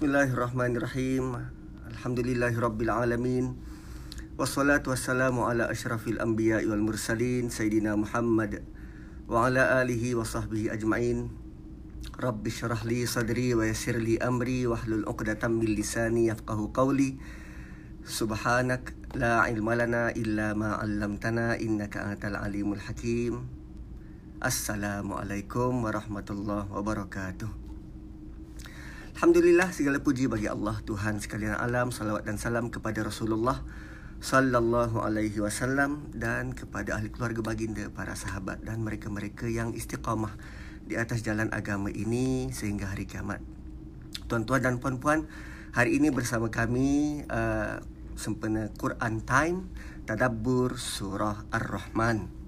Bismillahirrahmanirrahim. Alhamdulillahirabbil Wassalatu wassalamu ala asyrafil anbiya wal mursalin sayyidina Muhammad wa ala alihi wa sahbihi ajma'in. Rabbi syrah li sadri wa yassir li amri wa hlul min lisani yafqahu qawli. Subhanak la ilma lana illa ma 'allamtana innaka antal alimul hakim. Assalamualaikum warahmatullahi wabarakatuh. Alhamdulillah segala puji bagi Allah Tuhan sekalian alam salawat dan salam kepada Rasulullah sallallahu alaihi wasallam dan kepada ahli keluarga baginda para sahabat dan mereka-mereka yang istiqamah di atas jalan agama ini sehingga hari kiamat. Tuan-tuan dan puan-puan, hari ini bersama kami uh, sempena Quran Time tadabbur surah Ar-Rahman.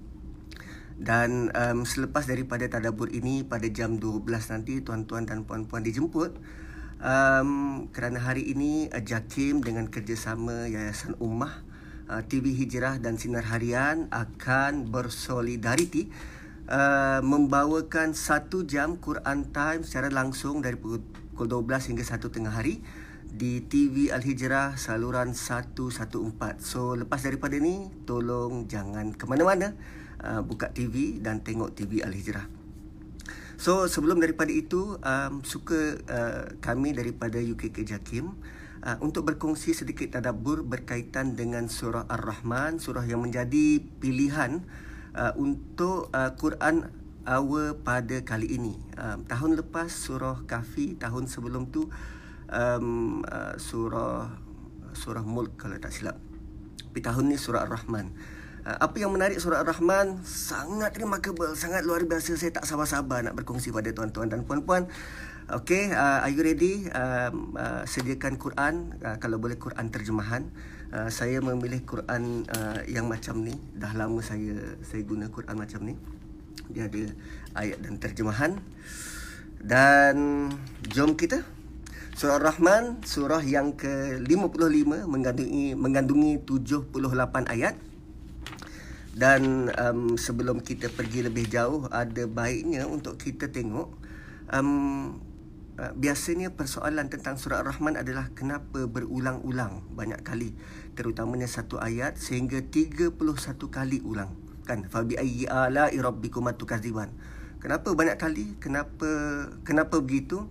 Dan um, selepas daripada tadabur ini pada jam 12 nanti tuan-tuan dan puan-puan dijemput um, kerana hari ini uh, JAKIM dengan kerjasama Yayasan Ummah uh, TV Hijrah dan Sinar Harian akan bersolidariti uh, membawakan satu jam Quran Time secara langsung dari pukul 12 hingga satu tengah hari di TV Al-Hijrah saluran 114. So lepas daripada ni tolong jangan ke mana-mana uh, buka TV dan tengok TV Al-Hijrah. So sebelum daripada itu um, suka uh, kami daripada UK Kejakim uh, untuk berkongsi sedikit tadabbur berkaitan dengan surah Ar-Rahman, surah yang menjadi pilihan uh, untuk uh, Quran awal pada kali ini. Um, tahun lepas surah Kahfi, tahun sebelum tu um, uh, surah surah Mulk kalau tak silap. Tapi tahun ni surah Ar-Rahman. Uh, apa yang menarik surah Ar-Rahman sangat remarkable, sangat luar biasa. Saya tak sabar-sabar nak berkongsi pada tuan-tuan dan puan-puan. Okay, uh, are you ready? Uh, uh, sediakan Quran, uh, kalau boleh Quran terjemahan. Uh, saya memilih Quran uh, yang macam ni. Dah lama saya saya guna Quran macam ni. Dia ada ayat dan terjemahan. Dan jom kita. Surah Ar-Rahman, surah yang ke-55 mengandungi mengandungi 78 ayat. Dan um, sebelum kita pergi lebih jauh ada baiknya untuk kita tengok um, biasanya persoalan tentang surah Ar-Rahman adalah kenapa berulang-ulang banyak kali terutamanya satu ayat sehingga 31 kali ulang kan? Fa bi ayyi ala rabbikum tukadziban. Kenapa banyak kali? Kenapa kenapa begitu?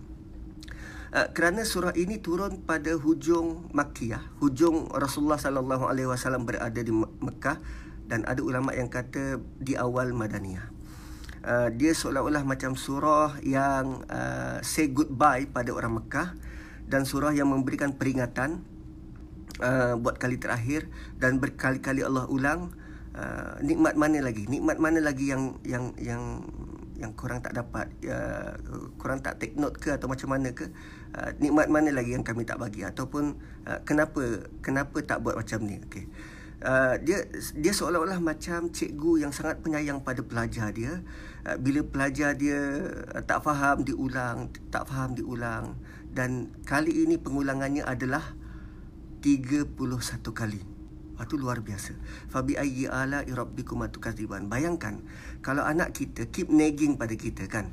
Uh, kerana surah ini turun pada hujung Makkiyah, hujung Rasulullah sallallahu alaihi wasallam berada di Mekah dan ada ulama yang kata di awal madaniyah. Uh, dia seolah-olah macam surah yang uh, say goodbye pada orang Mekah dan surah yang memberikan peringatan uh, buat kali terakhir dan berkali-kali Allah ulang uh, nikmat mana lagi? Nikmat mana lagi yang yang yang yang kurang tak dapat uh, kurang tak take note ke atau macam mana ke? Uh, nikmat mana lagi yang kami tak bagi? Ataupun uh, kenapa kenapa tak buat macam ni? Okey Uh, dia dia seolah-olah macam cikgu yang sangat penyayang pada pelajar dia uh, bila pelajar dia uh, tak faham diulang tak faham diulang dan kali ini pengulangannya adalah 31 kali itu luar biasa. Fabi ayyi ala atukadziban. Bayangkan kalau anak kita keep nagging pada kita kan.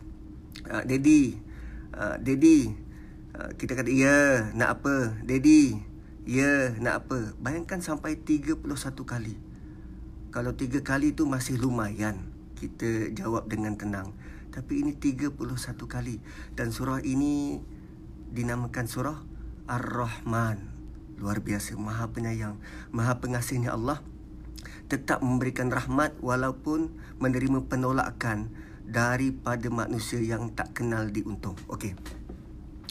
Uh, daddy, uh, daddy, uh, kita kata ya, nak apa? Daddy, Ya, nak apa? Bayangkan sampai 31 kali. Kalau 3 kali tu masih lumayan. Kita jawab dengan tenang. Tapi ini 31 kali. Dan surah ini dinamakan surah Ar-Rahman. Luar biasa. Maha penyayang. Maha pengasihnya Allah. Tetap memberikan rahmat walaupun menerima penolakan daripada manusia yang tak kenal diuntung. Okey.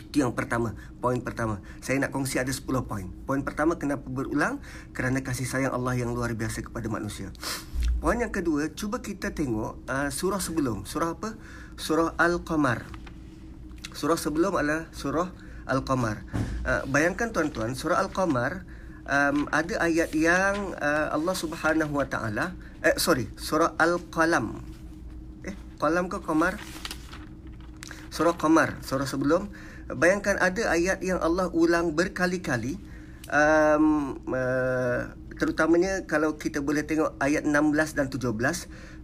Itu yang pertama, poin pertama. Saya nak kongsi ada 10 poin. Poin pertama kenapa berulang? Kerana kasih sayang Allah yang luar biasa kepada manusia. Poin yang kedua, cuba kita tengok uh, surah sebelum. Surah apa? Surah Al-Qamar. Surah sebelum adalah surah Al-Qamar. Uh, bayangkan tuan-tuan, surah Al-Qamar um, ada ayat yang uh, Allah Subhanahu Wa Taala eh sorry, surah Al-Qalam. Eh, Qalam ke Qamar? Surah Qamar, surah sebelum bayangkan ada ayat yang Allah ulang berkali-kali um, uh, terutamanya kalau kita boleh tengok ayat 16 dan 17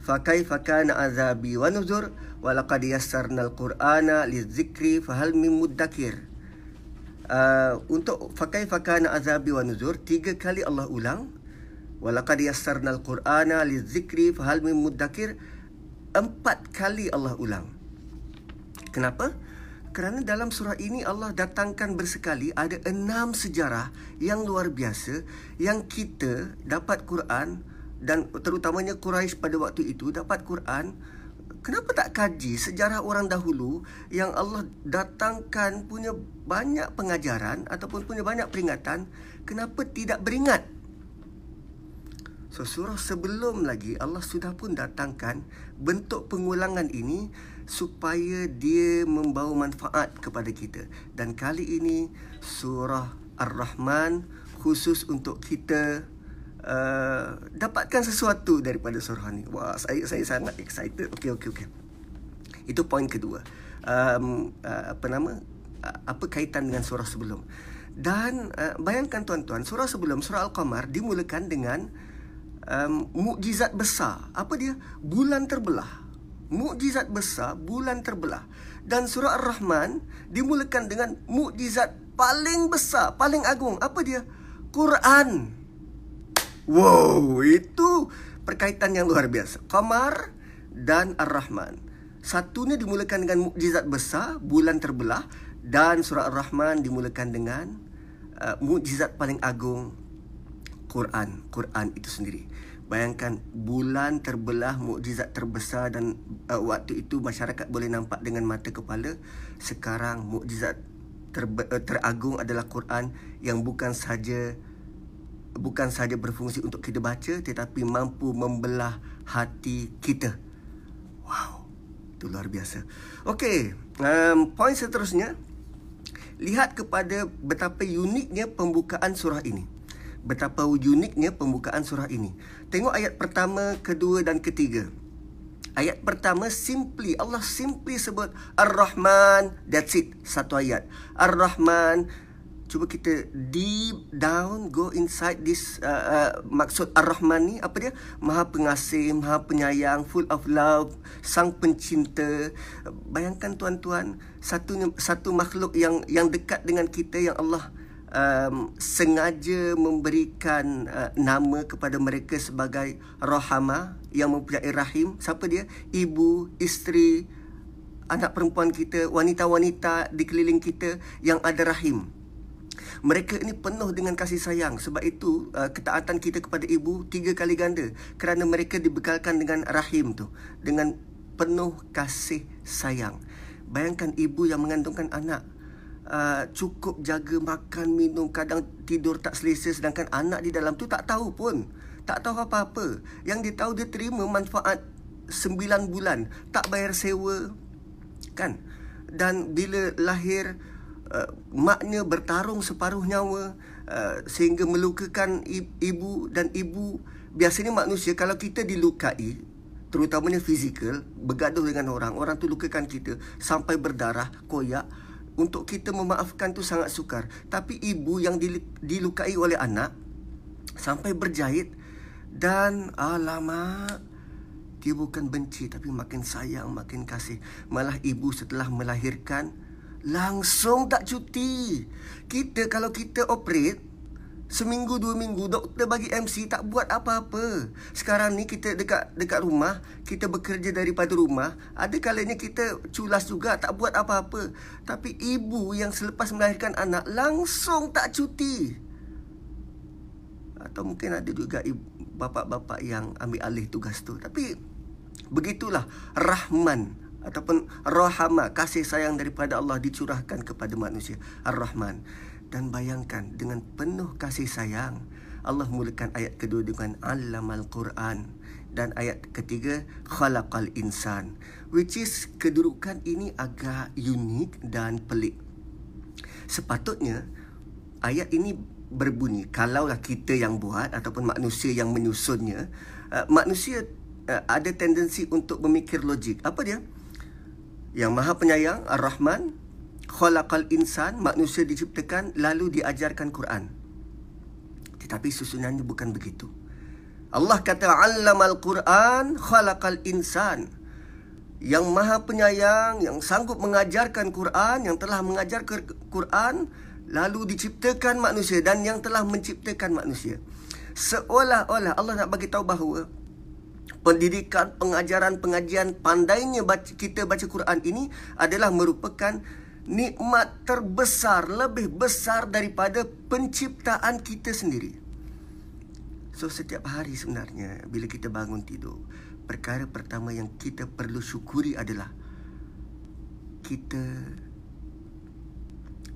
fa kaifa kana azabi wa nuzur wa laqad yassarna al-qur'ana lizikri fa hal min muddakir. Uh, untuk fakai fakana azabi wa nuzur tiga kali Allah ulang walaqad yassarnal qur'ana lizikri fahal min muddakir empat kali Allah ulang. Kenapa kerana dalam surah ini Allah datangkan bersekali ada enam sejarah yang luar biasa yang kita dapat Quran dan terutamanya Quraisy pada waktu itu dapat Quran. Kenapa tak kaji sejarah orang dahulu yang Allah datangkan punya banyak pengajaran ataupun punya banyak peringatan kenapa tidak beringat? So surah sebelum lagi Allah sudah pun datangkan bentuk pengulangan ini supaya dia membawa manfaat kepada kita. Dan kali ini surah Ar-Rahman khusus untuk kita Uh, dapatkan sesuatu daripada surah ni. Wah, saya saya sangat excited. Okey okey okey. Itu poin kedua. Um, uh, apa nama? Uh, apa kaitan dengan surah sebelum? Dan uh, bayangkan tuan-tuan, surah sebelum surah Al-Qamar dimulakan dengan um, mukjizat besar. Apa dia? Bulan terbelah. Mukjizat besar, bulan terbelah. Dan surah Ar-Rahman dimulakan dengan mukjizat paling besar, paling agung. Apa dia? Quran. Wow, itu perkaitan yang luar biasa. Qamar dan Ar-Rahman. Satunya dimulakan dengan mukjizat besar, bulan terbelah dan surah Ar-Rahman dimulakan dengan uh, mukjizat paling agung Quran, Quran itu sendiri. Bayangkan bulan terbelah mukjizat terbesar dan uh, waktu itu masyarakat boleh nampak dengan mata kepala. Sekarang mukjizat ter, uh, teragung adalah Quran yang bukan saja bukan sahaja berfungsi untuk kita baca tetapi mampu membelah hati kita. Wow, itu luar biasa. Okey, um, poin seterusnya lihat kepada betapa uniknya pembukaan surah ini. Betapa uniknya pembukaan surah ini. Tengok ayat pertama, kedua dan ketiga. Ayat pertama simply Allah simply sebut Ar-Rahman that's it satu ayat. Ar-Rahman cuba kita deep down go inside this uh, uh, maksud ar-rahman ni apa dia maha pengasih maha penyayang full of love sang pencinta bayangkan tuan-tuan satu satu makhluk yang yang dekat dengan kita yang Allah um, sengaja memberikan uh, nama kepada mereka sebagai rahama yang mempunyai rahim siapa dia ibu isteri anak perempuan kita wanita-wanita di keliling kita yang ada rahim mereka ini penuh dengan kasih sayang. Sebab itu uh, ketaatan kita kepada ibu tiga kali ganda. Kerana mereka dibekalkan dengan rahim tu. Dengan penuh kasih sayang. Bayangkan ibu yang mengandungkan anak. Uh, cukup jaga makan, minum, kadang tidur tak selesa. Sedangkan anak di dalam tu tak tahu pun. Tak tahu apa-apa. Yang dia tahu dia terima manfaat sembilan bulan. Tak bayar sewa. Kan? Dan bila lahir uh, maknya bertarung separuh nyawa uh, sehingga melukakan ibu dan ibu biasanya manusia kalau kita dilukai terutamanya fizikal bergaduh dengan orang orang tu lukakan kita sampai berdarah koyak untuk kita memaafkan tu sangat sukar tapi ibu yang dilukai oleh anak sampai berjahit dan alamak dia bukan benci tapi makin sayang makin kasih malah ibu setelah melahirkan Langsung tak cuti. Kita kalau kita operate seminggu dua minggu doktor bagi MC tak buat apa-apa. Sekarang ni kita dekat dekat rumah, kita bekerja daripada rumah, ada kalanya kita culas juga tak buat apa-apa. Tapi ibu yang selepas melahirkan anak langsung tak cuti. Atau mungkin ada juga bapa-bapa yang ambil alih tugas tu. Tapi begitulah Rahman ataupun rahama kasih sayang daripada Allah dicurahkan kepada manusia ar-rahman dan bayangkan dengan penuh kasih sayang Allah mulakan ayat kedua dengan allamal quran dan ayat ketiga khalaqal insan which is kedudukan ini agak unik dan pelik. Sepatutnya ayat ini berbunyi kalaulah kita yang buat ataupun manusia yang menyusunnya uh, manusia uh, ada tendensi untuk memikir logik. Apa dia? Yang Maha Penyayang Ar-Rahman khalaqal insan manusia diciptakan lalu diajarkan Quran. Tetapi susunannya bukan begitu. Allah kata allamal Quran khalaqal insan. Yang Maha Penyayang yang sanggup mengajarkan Quran yang telah mengajar Quran lalu diciptakan manusia dan yang telah menciptakan manusia. Seolah-olah Allah nak bagi tahu bahawa pendidikan, pengajaran, pengajian, pandainya baca, kita baca Quran ini adalah merupakan nikmat terbesar, lebih besar daripada penciptaan kita sendiri. So setiap hari sebenarnya bila kita bangun tidur, perkara pertama yang kita perlu syukuri adalah kita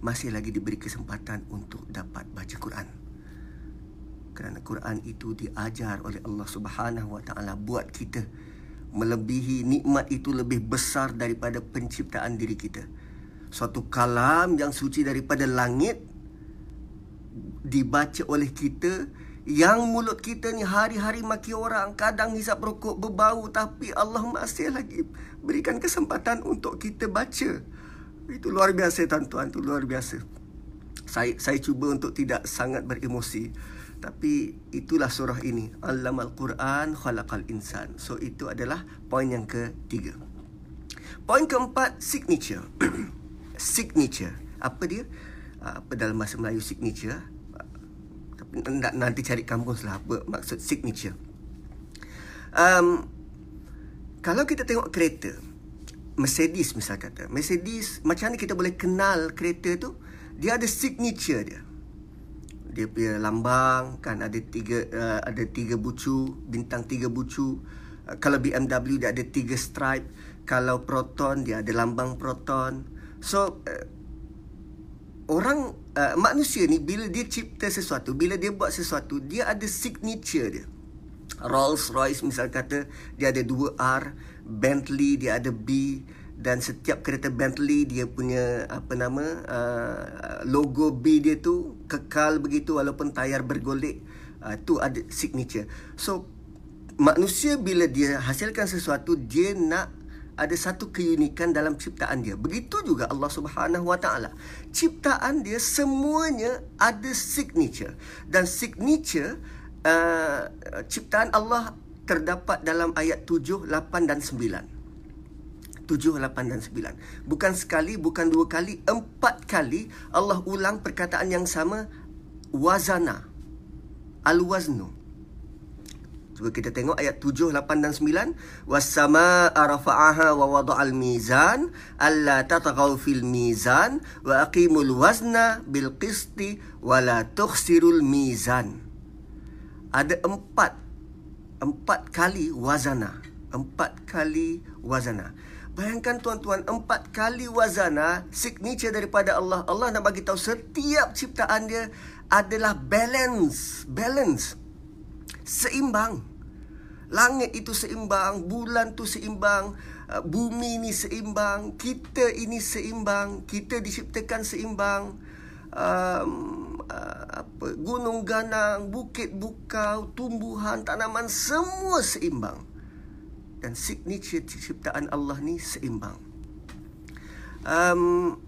masih lagi diberi kesempatan untuk dapat baca Quran. Kerana Quran itu diajar oleh Allah Subhanahu Wa Taala buat kita melebihi nikmat itu lebih besar daripada penciptaan diri kita. Suatu kalam yang suci daripada langit dibaca oleh kita yang mulut kita ni hari-hari maki orang kadang hisap rokok berbau tapi Allah masih lagi berikan kesempatan untuk kita baca itu luar biasa tuan-tuan, itu luar biasa. Saya saya cuba untuk tidak sangat beremosi. Tapi itulah surah ini. Allamal Quran khalaqal insan. So itu adalah poin yang ketiga. Poin keempat, signature. signature. Apa dia? Ah, apa dalam bahasa Melayu signature? Ah, tapi nanti cari kampus lah apa maksud signature. Um, kalau kita tengok kereta, Mercedes misal kata. Mercedes macam mana kita boleh kenal kereta tu? Dia ada signature dia. Dia punya lambang kan ada tiga uh, ada tiga bucu, bintang tiga bucu. Uh, kalau BMW dia ada tiga stripe. Kalau Proton dia ada lambang Proton. So uh, orang uh, manusia ni bila dia cipta sesuatu, bila dia buat sesuatu, dia ada signature dia. Rolls Royce misal kata dia ada dua R, Bentley dia ada B dan setiap kereta Bentley dia punya apa nama uh, logo B dia tu kekal begitu walaupun tayar bergolek uh, tu ada signature. So manusia bila dia hasilkan sesuatu dia nak ada satu keunikan dalam ciptaan dia. Begitu juga Allah Subhanahu Wa Taala. Ciptaan dia semuanya ada signature dan signature uh, ciptaan Allah terdapat dalam ayat 7, 8 dan 9. 7, 8 dan 9. Bukan sekali, bukan dua kali, empat kali Allah ulang perkataan yang sama. Wazana. Al-waznu. Cuba kita tengok ayat 7, 8 dan 9. Wassama arafa'aha wa wada'al mizan. Alla tatagaw fil mizan. Wa aqimul wazna bil qisti. Wa la tukhsirul mizan ada empat empat kali wazana empat kali wazana bayangkan tuan-tuan empat kali wazana signature daripada Allah Allah nak bagi tahu setiap ciptaan dia adalah balance balance seimbang langit itu seimbang bulan tu seimbang uh, bumi ni seimbang kita ini seimbang kita diciptakan seimbang um, Uh, apa gunung ganang, bukit bukau, tumbuhan, tanaman semua seimbang. Dan signature ciptaan Allah ni seimbang. Um,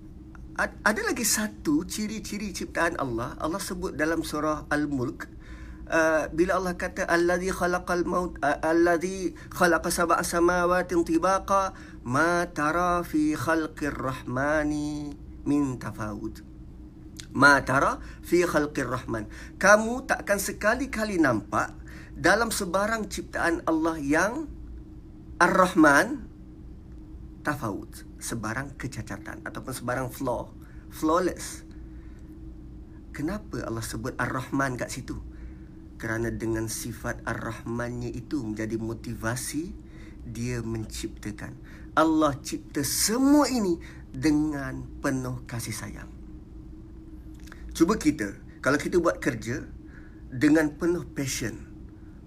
ada lagi satu ciri-ciri ciptaan Allah. Allah sebut dalam surah Al-Mulk. Uh, bila Allah kata allazi khalaqal maut uh, allazi khalaqa sab'a samawati tibaqa ma tara fi khalqir rahmani min tafawud. Ma tara fi khalqir rahman. Kamu takkan sekali-kali nampak dalam sebarang ciptaan Allah yang ar-rahman tafawud. Sebarang kecacatan ataupun sebarang flaw flawless. Kenapa Allah sebut ar-rahman kat situ kerana dengan sifat ar-rahmannya itu menjadi motivasi dia menciptakan Allah cipta semua ini dengan penuh kasih sayang Cuba kita, kalau kita buat kerja dengan penuh passion,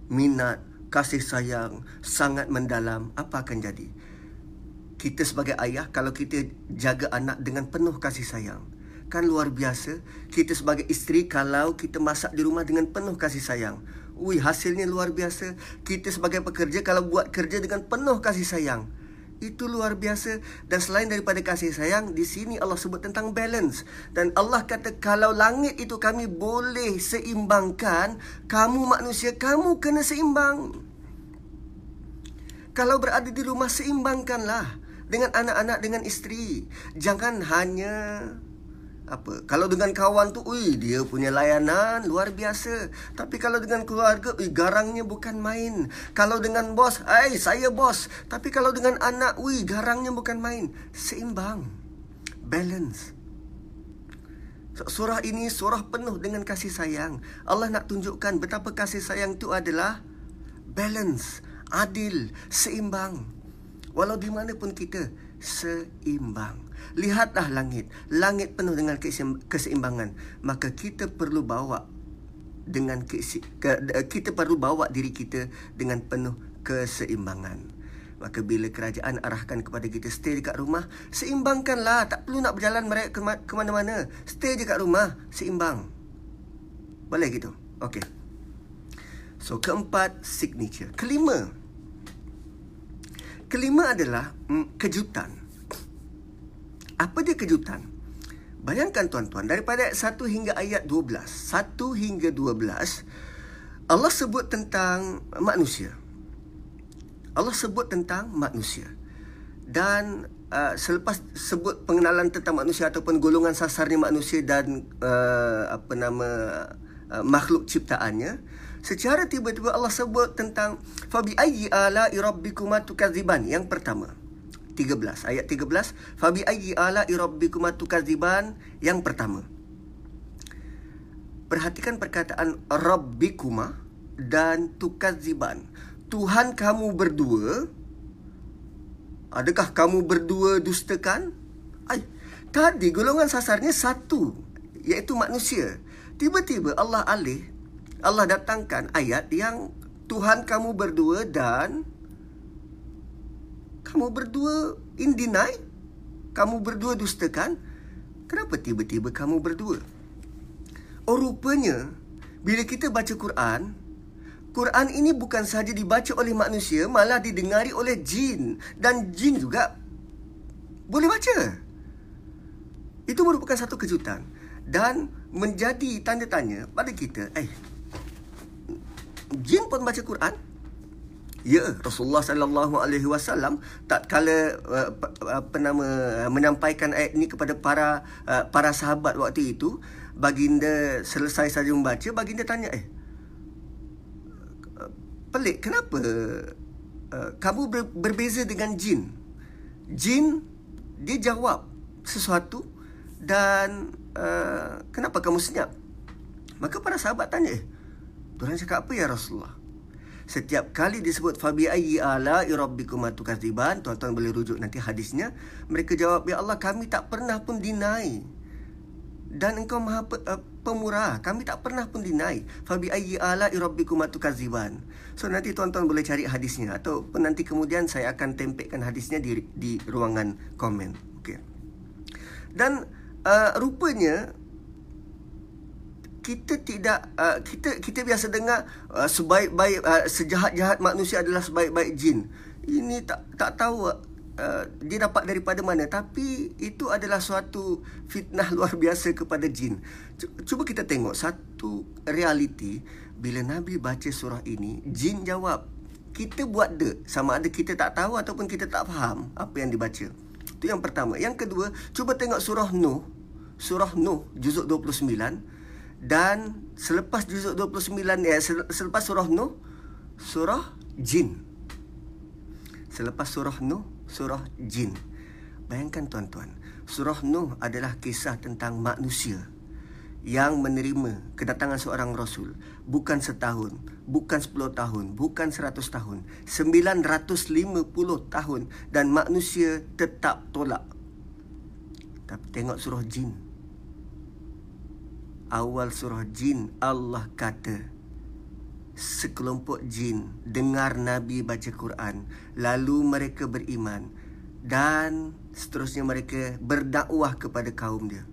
minat, kasih sayang, sangat mendalam, apa akan jadi? Kita sebagai ayah, kalau kita jaga anak dengan penuh kasih sayang, kan luar biasa. Kita sebagai isteri, kalau kita masak di rumah dengan penuh kasih sayang, Ui, hasilnya luar biasa. Kita sebagai pekerja, kalau buat kerja dengan penuh kasih sayang, itu luar biasa. Dan selain daripada kasih sayang di sini Allah sebut tentang balance. Dan Allah kata kalau langit itu kami boleh seimbangkan kamu manusia kamu kena seimbang. Kalau berada di rumah seimbangkanlah dengan anak-anak dengan isteri. Jangan hanya apa? Kalau dengan kawan tu ui dia punya layanan luar biasa. Tapi kalau dengan keluarga ui garangnya bukan main. Kalau dengan bos ai saya bos. Tapi kalau dengan anak ui garangnya bukan main. Seimbang. Balance. Surah ini surah penuh dengan kasih sayang. Allah nak tunjukkan betapa kasih sayang itu adalah balance adil seimbang. Walau di mana pun kita seimbang Lihatlah langit. Langit penuh dengan keseimbangan. Maka kita perlu bawa dengan kita perlu bawa diri kita dengan penuh keseimbangan. Maka bila kerajaan arahkan kepada kita stay dekat rumah, seimbangkanlah. Tak perlu nak berjalan mereka ke mana-mana. Stay dekat rumah, seimbang. Boleh gitu? Okey. So, keempat, signature. Kelima. Kelima adalah mm, kejutan. Apa dia kejutan? Bayangkan tuan-tuan, daripada ayat 1 hingga ayat 12. 1 hingga 12, Allah sebut tentang manusia. Allah sebut tentang manusia. Dan uh, selepas sebut pengenalan tentang manusia ataupun golongan sasarnya manusia dan uh, apa nama uh, makhluk ciptaannya, secara tiba-tiba Allah sebut tentang fabi ayyi ala rabbikuma tukadziban yang pertama. 13 ayat 13 fabi ayyi ala rabbikum tukadziban? Yang pertama perhatikan perkataan rabbikuma dan tukadziban. Tuhan kamu berdua adakah kamu berdua dustakan? Ai tadi golongan sasarnya satu iaitu manusia. Tiba-tiba Allah alih Allah datangkan ayat yang Tuhan kamu berdua dan kamu berdua in deny? Kamu berdua dustakan? Kenapa tiba-tiba kamu berdua? Oh rupanya, bila kita baca Quran, Quran ini bukan sahaja dibaca oleh manusia, malah didengari oleh jin. Dan jin juga boleh baca. Itu merupakan satu kejutan. Dan menjadi tanda tanya pada kita, eh, jin pun baca Quran? Ya, Rasulullah sallallahu alaihi wasallam tak kala uh, apa nama menyampaikan ayat ini kepada para uh, para sahabat waktu itu, baginda selesai saja membaca, baginda tanya, "Eh, pelik kenapa uh, kamu ber, berbeza dengan jin?" Jin dia jawab sesuatu dan uh, kenapa kamu senyap? Maka para sahabat tanya, "Eh, Tuhan cakap apa ya Rasulullah?" Setiap kali disebut fabi ayyi ala rabbikum tukadziban, tuan-tuan boleh rujuk nanti hadisnya. Mereka jawab, "Ya Allah, kami tak pernah pun deny." Dan engkau Maha eh, pemurah, kami tak pernah pun deny. Fabi ayyi ala rabbikum tukadziban. So nanti tuan-tuan boleh cari hadisnya atau nanti kemudian saya akan tempelkan hadisnya di di ruangan komen. Okey. Dan uh, rupanya kita tidak uh, kita kita biasa dengar uh, sebaik-baik uh, sejahat-jahat manusia adalah sebaik-baik jin. Ini tak tak tahu uh, dia dapat daripada mana tapi itu adalah suatu fitnah luar biasa kepada jin. Cuba kita tengok satu realiti bila Nabi baca surah ini, jin jawab, kita buat de sama ada kita tak tahu ataupun kita tak faham apa yang dibaca. Itu yang pertama. Yang kedua, cuba tengok surah Nuh. Surah Nuh juzuk 29 dan selepas juzuk 29 ya selepas surah Nuh surah jin. Selepas surah Nuh surah jin. Bayangkan tuan-tuan, surah Nuh adalah kisah tentang manusia yang menerima kedatangan seorang rasul bukan setahun, bukan sepuluh tahun, bukan seratus tahun, sembilan ratus lima puluh tahun dan manusia tetap tolak. Tapi tengok surah jin awal surah jin Allah kata sekelompok jin dengar nabi baca Quran lalu mereka beriman dan seterusnya mereka berdakwah kepada kaum dia.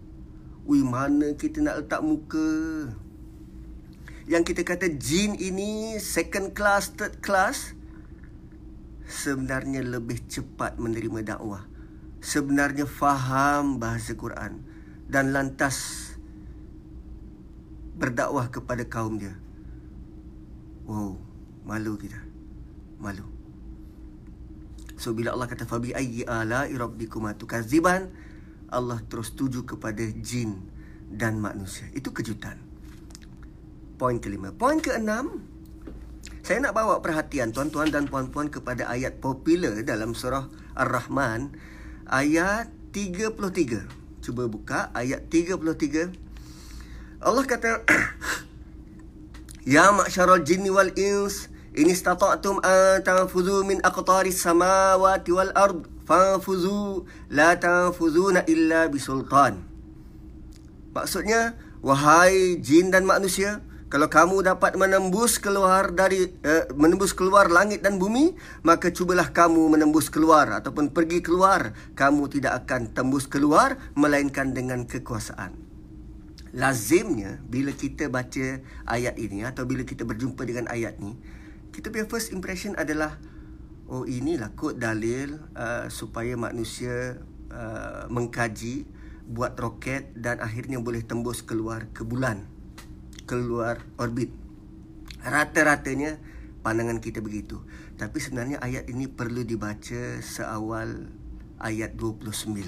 Ui mana kita nak letak muka? Yang kita kata jin ini second class third class sebenarnya lebih cepat menerima dakwah sebenarnya faham bahasa Quran dan lantas berdakwah kepada kaum dia. Wow, malu kita. Malu. So bila Allah kata fabi ayyi ala rabbikum tukadziban, Allah terus tuju kepada jin dan manusia. Itu kejutan. Poin kelima. Poin keenam, saya nak bawa perhatian tuan-tuan dan puan-puan kepada ayat popular dalam surah Ar-Rahman, ayat 33. Cuba buka ayat 33. Allah kata, Ya ma'syaral jinni wal ins, in istata'tum an tanfuzu min aqtaris samawati wal ard, fanfuzu la tanfuzuna illa bisultan. Maksudnya, wahai jin dan manusia, kalau kamu dapat menembus keluar dari uh, menembus keluar langit dan bumi, maka cubalah kamu menembus keluar ataupun pergi keluar. Kamu tidak akan tembus keluar melainkan dengan kekuasaan. Lazimnya bila kita baca ayat ini atau bila kita berjumpa dengan ayat ni, kita punya first impression adalah oh inilah kod dalil uh, supaya manusia uh, mengkaji buat roket dan akhirnya boleh tembus keluar ke bulan keluar orbit. Rata-ratanya pandangan kita begitu. Tapi sebenarnya ayat ini perlu dibaca seawal ayat 29.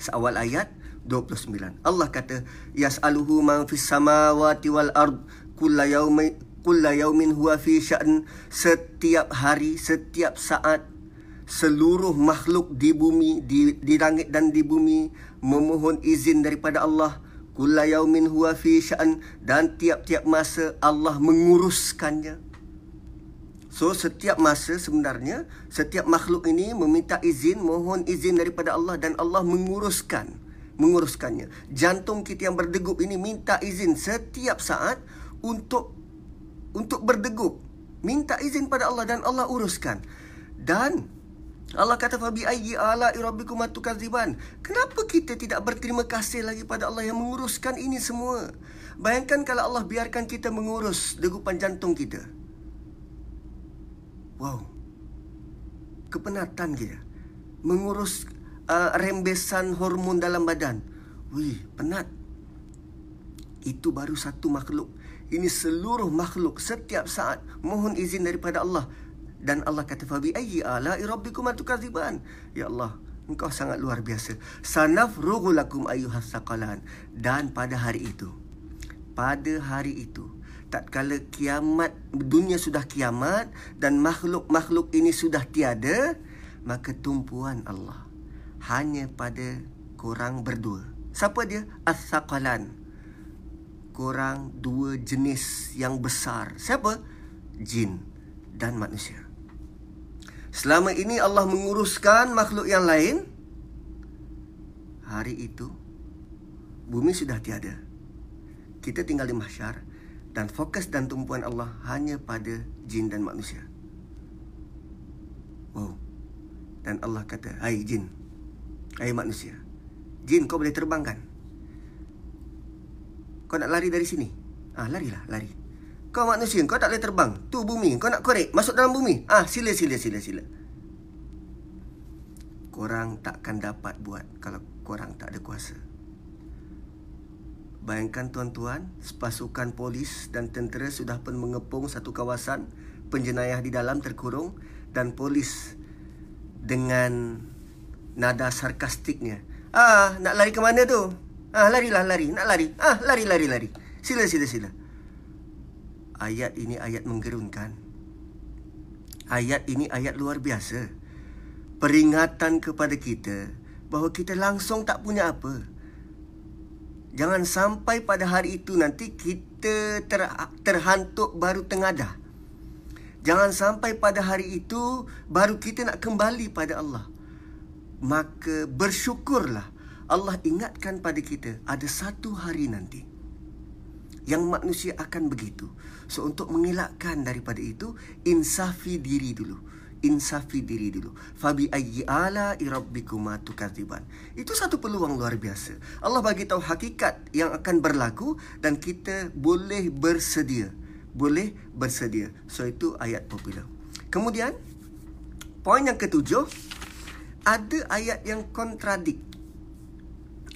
Seawal ayat 29. Allah kata, Yas'aluhu man fis samawati wal ard kulla yawmi kulla yawmin huwa fi sya'n setiap hari setiap saat seluruh makhluk di bumi di di langit dan di bumi memohon izin daripada Allah Kulla yaumin huwa fi sya'an dan tiap-tiap masa Allah menguruskannya. So setiap masa sebenarnya setiap makhluk ini meminta izin, mohon izin daripada Allah dan Allah menguruskan menguruskannya. Jantung kita yang berdegup ini minta izin setiap saat untuk untuk berdegup. Minta izin pada Allah dan Allah uruskan. Dan Allah kata fabi ayyi ala rabbikum atukadziban. Kenapa kita tidak berterima kasih lagi pada Allah yang menguruskan ini semua? Bayangkan kalau Allah biarkan kita mengurus degupan jantung kita. Wow. Kepenatan kita. Mengurus uh, rembesan hormon dalam badan. Wih, penat. Itu baru satu makhluk. Ini seluruh makhluk setiap saat mohon izin daripada Allah dan Allah kata fabi ayyi ala rabbikum atukadziban ya Allah engkau sangat luar biasa sanafrughu lakum ayyuhas saqalan dan pada hari itu pada hari itu tatkala kiamat dunia sudah kiamat dan makhluk-makhluk ini sudah tiada maka tumpuan Allah hanya pada korang berdua siapa dia as-saqalan korang dua jenis yang besar siapa jin dan manusia Selama ini Allah menguruskan makhluk yang lain. Hari itu bumi sudah tiada. Kita tinggal di mahsyar dan fokus dan tumpuan Allah hanya pada jin dan manusia. Wow. Dan Allah kata, "Hai jin. Hai manusia. Jin kau boleh terbang kan? Kau nak lari dari sini? Ah, larilah, lari. Kau manusia, kau tak boleh terbang. Tu bumi, kau nak korek, masuk dalam bumi. Ah, sila, sila, sila, sila. Korang takkan dapat buat kalau korang tak ada kuasa. Bayangkan tuan-tuan, pasukan polis dan tentera sudah pun mengepung satu kawasan, penjenayah di dalam terkurung dan polis dengan nada sarkastiknya. Ah, nak lari ke mana tu? Ah, larilah, lari. Nak lari. Ah, lari, lari, lari. Sila, sila, sila ayat ini ayat menggerunkan. Ayat ini ayat luar biasa. Peringatan kepada kita bahawa kita langsung tak punya apa. Jangan sampai pada hari itu nanti kita ter, terhantuk baru tengadah. Jangan sampai pada hari itu baru kita nak kembali pada Allah. Maka bersyukurlah Allah ingatkan pada kita ada satu hari nanti yang manusia akan begitu. So untuk mengelakkan daripada itu, insafi diri dulu. Insafi diri dulu. Fabi ayyi ala irabbikuma tukadziban. Itu satu peluang luar biasa. Allah bagi tahu hakikat yang akan berlaku dan kita boleh bersedia. Boleh bersedia. So itu ayat popular. Kemudian poin yang ketujuh ada ayat yang kontradik.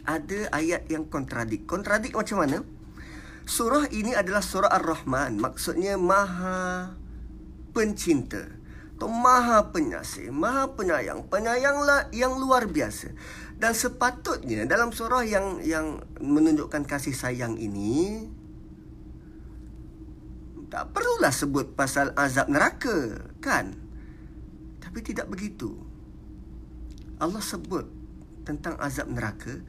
Ada ayat yang kontradik. Kontradik macam mana? Surah ini adalah surah Ar-Rahman. Maksudnya maha pencinta. atau Maha Penyasih, Maha Penyayang, penyayanglah yang luar biasa. Dan sepatutnya dalam surah yang yang menunjukkan kasih sayang ini tak perlulah sebut pasal azab neraka, kan? Tapi tidak begitu. Allah sebut tentang azab neraka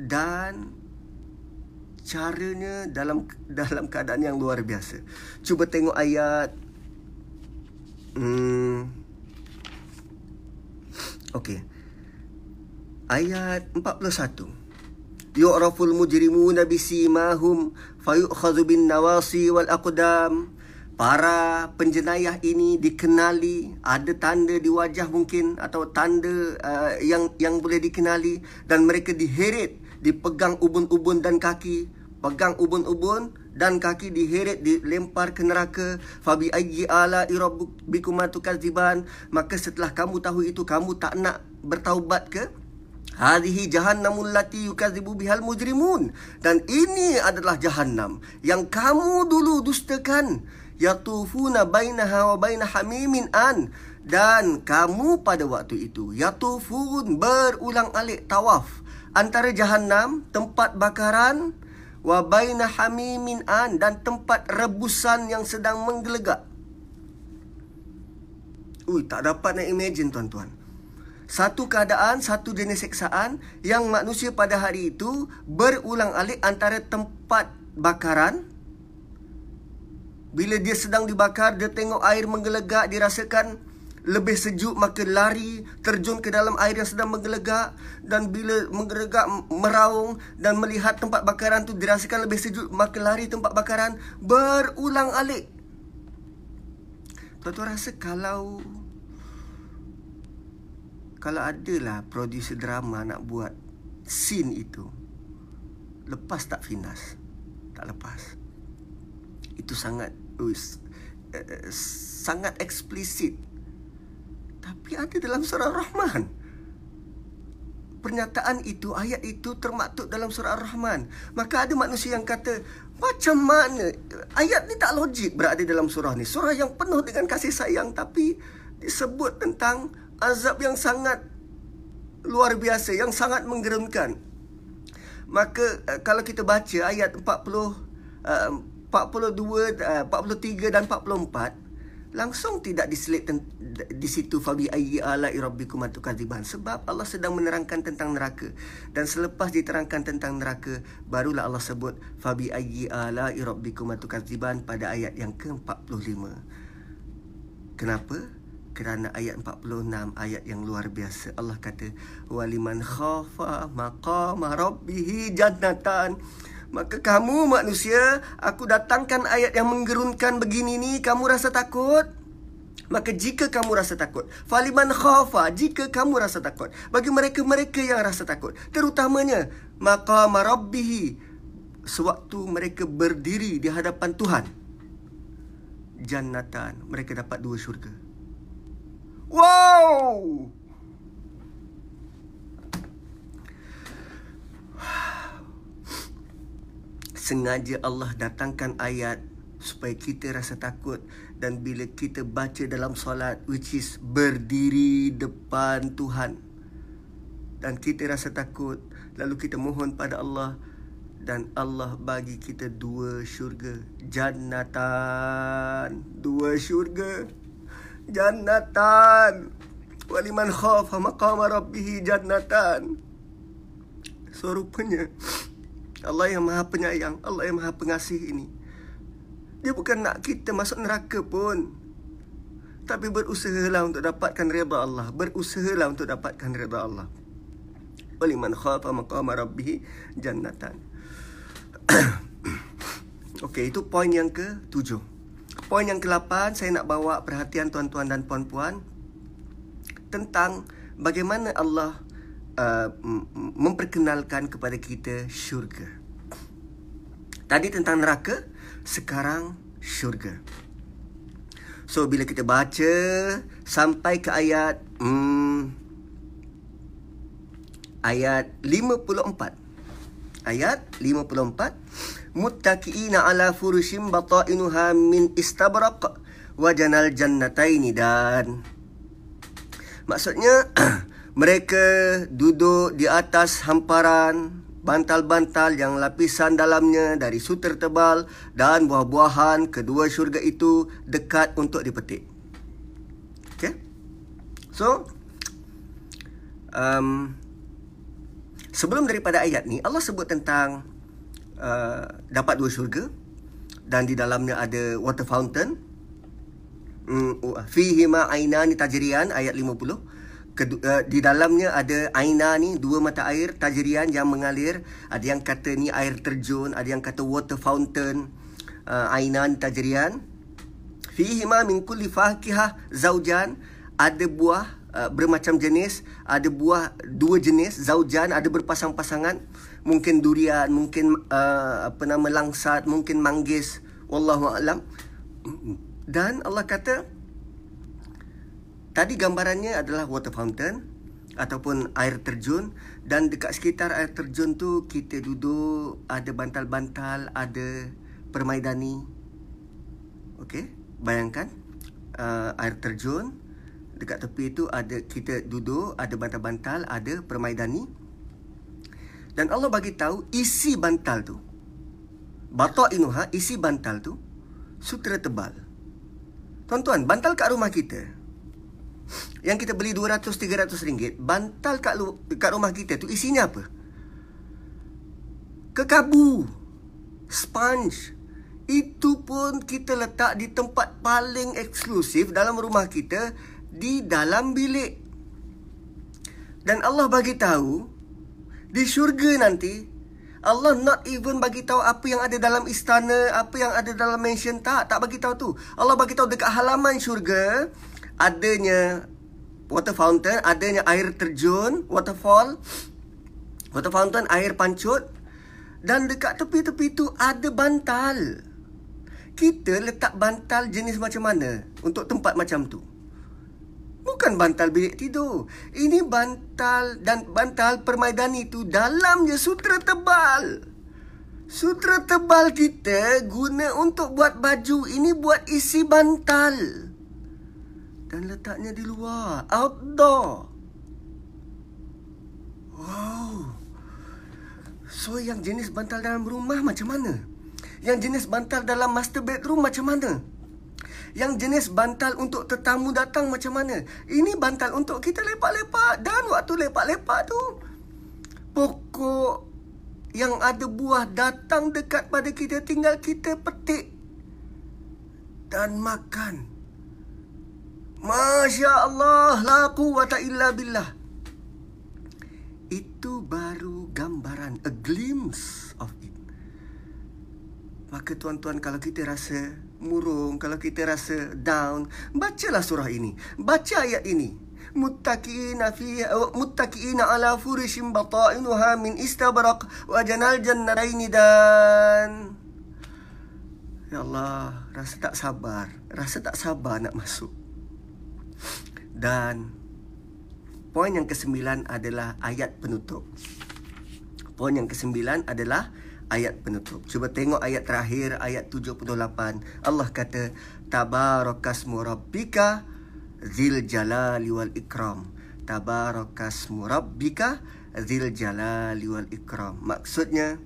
dan caranya dalam dalam keadaan yang luar biasa. Cuba tengok ayat Hmm. Okey. Ayat 41. Yu'raful mujrimuna bisimahum fayu'khadhu bin nawasi wal aqdam. Para penjenayah ini dikenali, ada tanda di wajah mungkin atau tanda uh, yang yang boleh dikenali dan mereka diheret, dipegang ubun-ubun dan kaki, pegang ubun-ubun dan kaki diheret dilempar ke neraka. Fabi ayyi ala rabbikum tukadziban. Maka setelah kamu tahu itu kamu tak nak bertaubat ke? Hadhihi jahannamul lati yukadzibu bihal mujrimun. Dan ini adalah jahannam yang kamu dulu dustakan yatufuna bainaha wa baina hamimin an dan kamu pada waktu itu yatufun berulang-alik tawaf antara jahannam tempat bakaran wa baina hamimin an dan tempat rebusan yang sedang menggelegak. Ui, tak dapat nak imagine tuan-tuan. Satu keadaan, satu jenis seksaan yang manusia pada hari itu berulang alik antara tempat bakaran. Bila dia sedang dibakar, dia tengok air menggelegak, dirasakan lebih sejuk maka lari terjun ke dalam air yang sedang menggelegak. Dan bila menggelegak meraung dan melihat tempat bakaran tu dirasakan lebih sejuk maka lari tempat bakaran berulang alik. Tuan-tuan rasa kalau kalau adalah producer drama nak buat scene itu lepas tak finas? Tak lepas itu sangat uh, sangat eksplisit tapi ada dalam surah Ar-Rahman. Pernyataan itu, ayat itu termaktub dalam surah Ar-Rahman. Maka ada manusia yang kata, macam mana? Ayat ni tak logik berada dalam surah ni. Surah yang penuh dengan kasih sayang tapi disebut tentang azab yang sangat luar biasa, yang sangat menggerunkan. Maka eh, kalau kita baca ayat 40, 42, 43 dan 44, langsung tidak diselit di situ fabi ayyi ala rabbikum atukadziban sebab Allah sedang menerangkan tentang neraka. Dan selepas diterangkan tentang neraka barulah Allah sebut fabi ayyi ala rabbikum atukadziban pada ayat yang ke-45 kenapa? Kerana ayat 46 ayat yang luar biasa. Allah kata waliman khafa maqama rabbih jannatan Maka kamu manusia, aku datangkan ayat yang menggerunkan begini ni, kamu rasa takut? Maka jika kamu rasa takut, faliman khafa, jika kamu rasa takut, bagi mereka-mereka yang rasa takut, terutamanya maka marabbihi, sewaktu mereka berdiri di hadapan Tuhan, jannatan, mereka dapat dua syurga. Wow! Sengaja Allah datangkan ayat supaya kita rasa takut. Dan bila kita baca dalam solat which is berdiri depan Tuhan. Dan kita rasa takut lalu kita mohon pada Allah. Dan Allah bagi kita dua syurga. Jannatan. Dua syurga. Jannatan. Waliman khafa maqama rabbih jannatan. So rupanya Allah yang maha penyayang Allah yang maha pengasih ini. Dia bukan nak kita masuk neraka pun. Tapi berusahalah untuk dapatkan reda Allah. Berusahalah untuk dapatkan reda Allah. Waliman khafa maqama rabbih jannatan. Okey, itu poin yang ke tujuh Poin yang ke lapan Saya nak bawa perhatian tuan-tuan dan puan-puan Tentang bagaimana Allah Uh, memperkenalkan kepada kita syurga. Tadi tentang neraka, sekarang syurga. So bila kita baca sampai ke ayat hmm, ayat 54. Ayat 54 muttaqiina ala furushim bata'inuha min istabraq wajanal jannataini dan maksudnya mereka duduk di atas hamparan bantal-bantal yang lapisan dalamnya dari sutra tebal dan buah-buahan kedua syurga itu dekat untuk dipetik. Okay? So, um, sebelum daripada ayat ni, Allah sebut tentang uh, dapat dua syurga dan di dalamnya ada water fountain. Mm, fihi ma ainani tajrian ayat 50 uh, di dalamnya ada aina ni dua mata air tajrian yang mengalir. Ada yang kata ni air terjun ada yang kata water fountain. Uh, aina ni tajrian. Fihi ma min kulli fakihah zaujan. Ada buah uh, bermacam jenis. Ada buah dua jenis zaujan. Ada berpasang-pasangan. Mungkin durian mungkin uh, apa nama langsat mungkin manggis. Wallahu alam. Dan Allah kata Tadi gambarannya adalah water fountain ataupun air terjun dan dekat sekitar air terjun tu kita duduk ada bantal-bantal, ada permaidani. Okey, bayangkan uh, air terjun dekat tepi tu ada kita duduk, ada bantal-bantal, ada permaidani. Dan Allah bagi tahu isi bantal tu. Batok inuha isi bantal tu sutra tebal. Tuan-tuan, bantal kat rumah kita yang kita beli 200-300 ringgit, bantal kat, lu, kat rumah kita tu isinya apa? Kekabu. Sponge. Itu pun kita letak di tempat paling eksklusif dalam rumah kita, di dalam bilik. Dan Allah bagi tahu, di syurga nanti, Allah not even bagi tahu apa yang ada dalam istana, apa yang ada dalam mansion tak, tak bagi tahu tu. Allah bagi tahu dekat halaman syurga adanya water fountain, adanya air terjun, waterfall, water fountain, air pancut. Dan dekat tepi-tepi tu ada bantal. Kita letak bantal jenis macam mana untuk tempat macam tu? Bukan bantal bilik tidur. Ini bantal dan bantal permaidani tu dalamnya sutra tebal. Sutra tebal kita guna untuk buat baju. Ini buat isi bantal dan letaknya di luar, outdoor. Wow. So yang jenis bantal dalam rumah macam mana? Yang jenis bantal dalam master bedroom macam mana? Yang jenis bantal untuk tetamu datang macam mana? Ini bantal untuk kita lepak-lepak dan waktu lepak-lepak tu pokok yang ada buah datang dekat pada kita tinggal kita petik dan makan. Masya Allah, la quwata illa billah. Itu baru gambaran, a glimpse of it. Maka tuan-tuan kalau kita rasa murung, kalau kita rasa down, bacalah surah ini. Baca ayat ini. Muttaqiina fi muttaqiina ala furishin bata'inuha min istabraq wa janal jannataini dan Ya Allah, rasa tak sabar, rasa tak sabar nak masuk. Dan poin yang kesembilan adalah ayat penutup. Poin yang kesembilan adalah ayat penutup. Cuba tengok ayat terakhir, ayat 78. Allah kata, Tabarakasmu Rabbika zil jalali wal ikram. Tabarakasmu Rabbika zil jalali wal ikram. Maksudnya,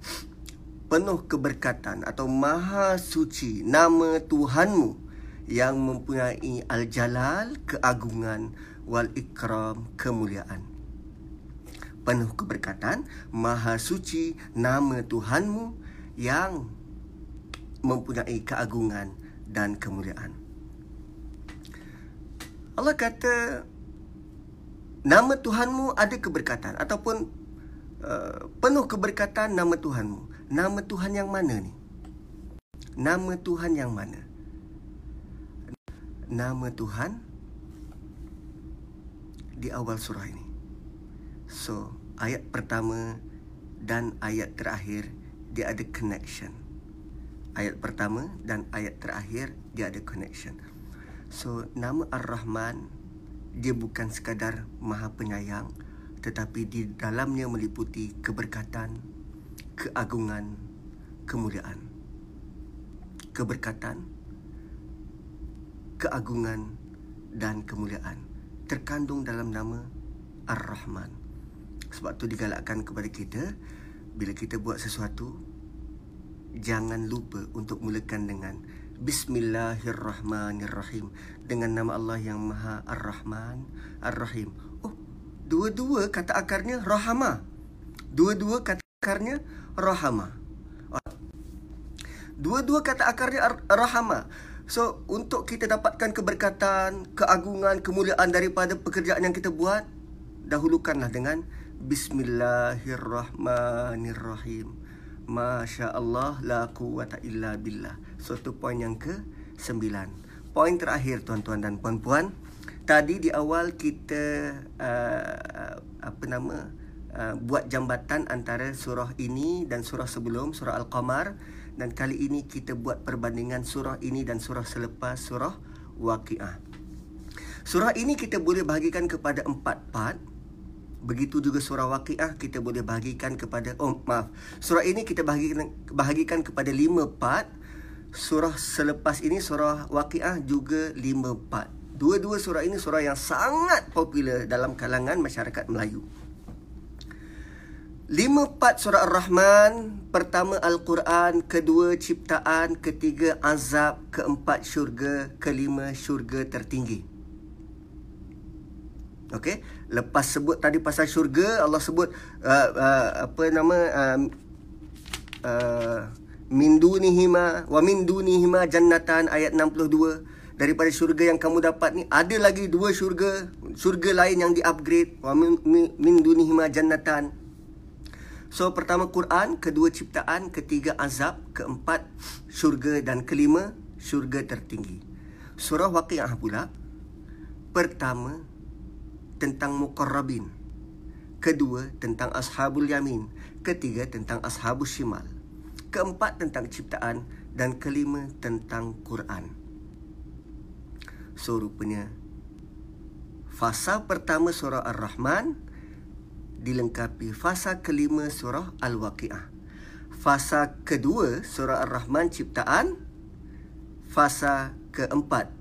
penuh keberkatan atau maha suci nama Tuhanmu yang mempunyai al-jalal keagungan wal ikram kemuliaan. Penuh keberkatan maha suci nama Tuhanmu yang mempunyai keagungan dan kemuliaan. Allah kata nama Tuhanmu ada keberkatan ataupun uh, penuh keberkatan nama Tuhanmu. Nama Tuhan yang mana ni? Nama Tuhan yang mana nama Tuhan di awal surah ini. So, ayat pertama dan ayat terakhir dia ada connection. Ayat pertama dan ayat terakhir dia ada connection. So, nama Ar-Rahman dia bukan sekadar Maha Penyayang tetapi di dalamnya meliputi keberkatan, keagungan, kemuliaan. Keberkatan, keagungan dan kemuliaan terkandung dalam nama Ar-Rahman. Sebab tu digalakkan kepada kita bila kita buat sesuatu jangan lupa untuk mulakan dengan Bismillahirrahmanirrahim dengan nama Allah yang Maha Ar-Rahman Ar-Rahim. Oh, dua-dua kata akarnya rahama. Dua-dua kata akarnya rahama. Dua-dua kata akarnya rahama. So, untuk kita dapatkan keberkatan, keagungan, kemuliaan daripada pekerjaan yang kita buat, dahulukanlah dengan Bismillahirrahmanirrahim. Masya Allah la quwata illa billah. Suatu poin yang ke sembilan. Poin terakhir tuan-tuan dan puan-puan. Tadi di awal kita uh, apa nama uh, buat jambatan antara surah ini dan surah sebelum surah Al-Qamar dan kali ini kita buat perbandingan surah ini dan surah selepas surah Waqiah. Surah ini kita boleh bahagikan kepada empat part. Begitu juga surah Waqiah kita boleh bahagikan kepada oh maaf. Surah ini kita bahagikan bahagikan kepada lima part. Surah selepas ini surah Waqiah juga lima part. Dua-dua surah ini surah yang sangat popular dalam kalangan masyarakat Melayu. Lima part surah Ar-Rahman. Pertama Al-Quran. Kedua ciptaan. Ketiga azab. Keempat syurga. Kelima syurga tertinggi. Okey, lepas sebut tadi pasal syurga, Allah sebut uh, uh, apa nama uh, uh, min dunihima wa min dunihima jannatan ayat 62 daripada syurga yang kamu dapat ni ada lagi dua syurga, syurga lain yang di-upgrade. Wa min, min dunihima jannatan. So pertama Quran, kedua ciptaan, ketiga azab, keempat syurga dan kelima syurga tertinggi. Surah Waqiah pula pertama tentang muqarrabin. Kedua tentang ashabul yamin. Ketiga tentang ashabul shimal. Keempat tentang ciptaan dan kelima tentang Quran. So rupanya fasa pertama surah Ar-Rahman dilengkapi fasa kelima surah Al-Waqiah. Fasa kedua surah Ar-Rahman ciptaan. Fasa keempat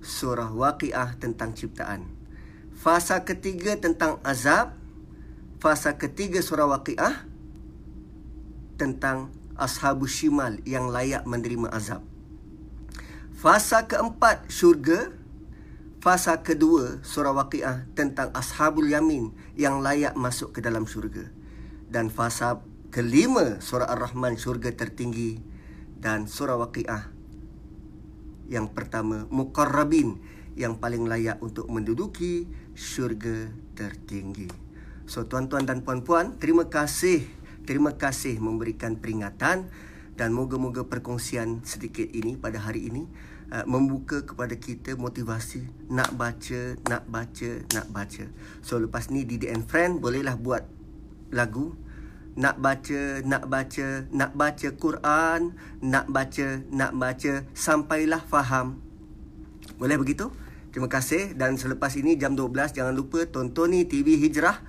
surah Waqiah tentang ciptaan. Fasa ketiga tentang azab Fasa ketiga surah waqiah Tentang ashabu shimal yang layak menerima azab Fasa keempat syurga Fasa kedua surah waqiah tentang ashabul yamin Yang layak masuk ke dalam syurga Dan fasa kelima surah ar-Rahman syurga tertinggi Dan surah waqiah Yang pertama muqarrabin yang paling layak untuk menduduki syurga tertinggi. So tuan-tuan dan puan-puan, terima kasih. Terima kasih memberikan peringatan dan moga-moga perkongsian sedikit ini pada hari ini uh, membuka kepada kita motivasi nak baca, nak baca, nak baca. So lepas ni Didi and Friend bolehlah buat lagu nak baca, nak baca, nak baca Quran, nak baca, nak baca sampailah faham. Boleh begitu? Terima kasih dan selepas ini jam 12 jangan lupa tonton ni TV Hijrah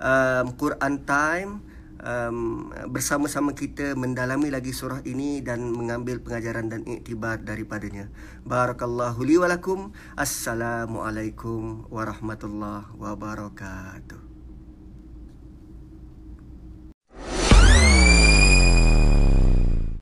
um, Quran Time um, bersama-sama kita mendalami lagi surah ini dan mengambil pengajaran dan iktibar daripadanya. Barakallahu li walakum. Assalamualaikum warahmatullahi wabarakatuh.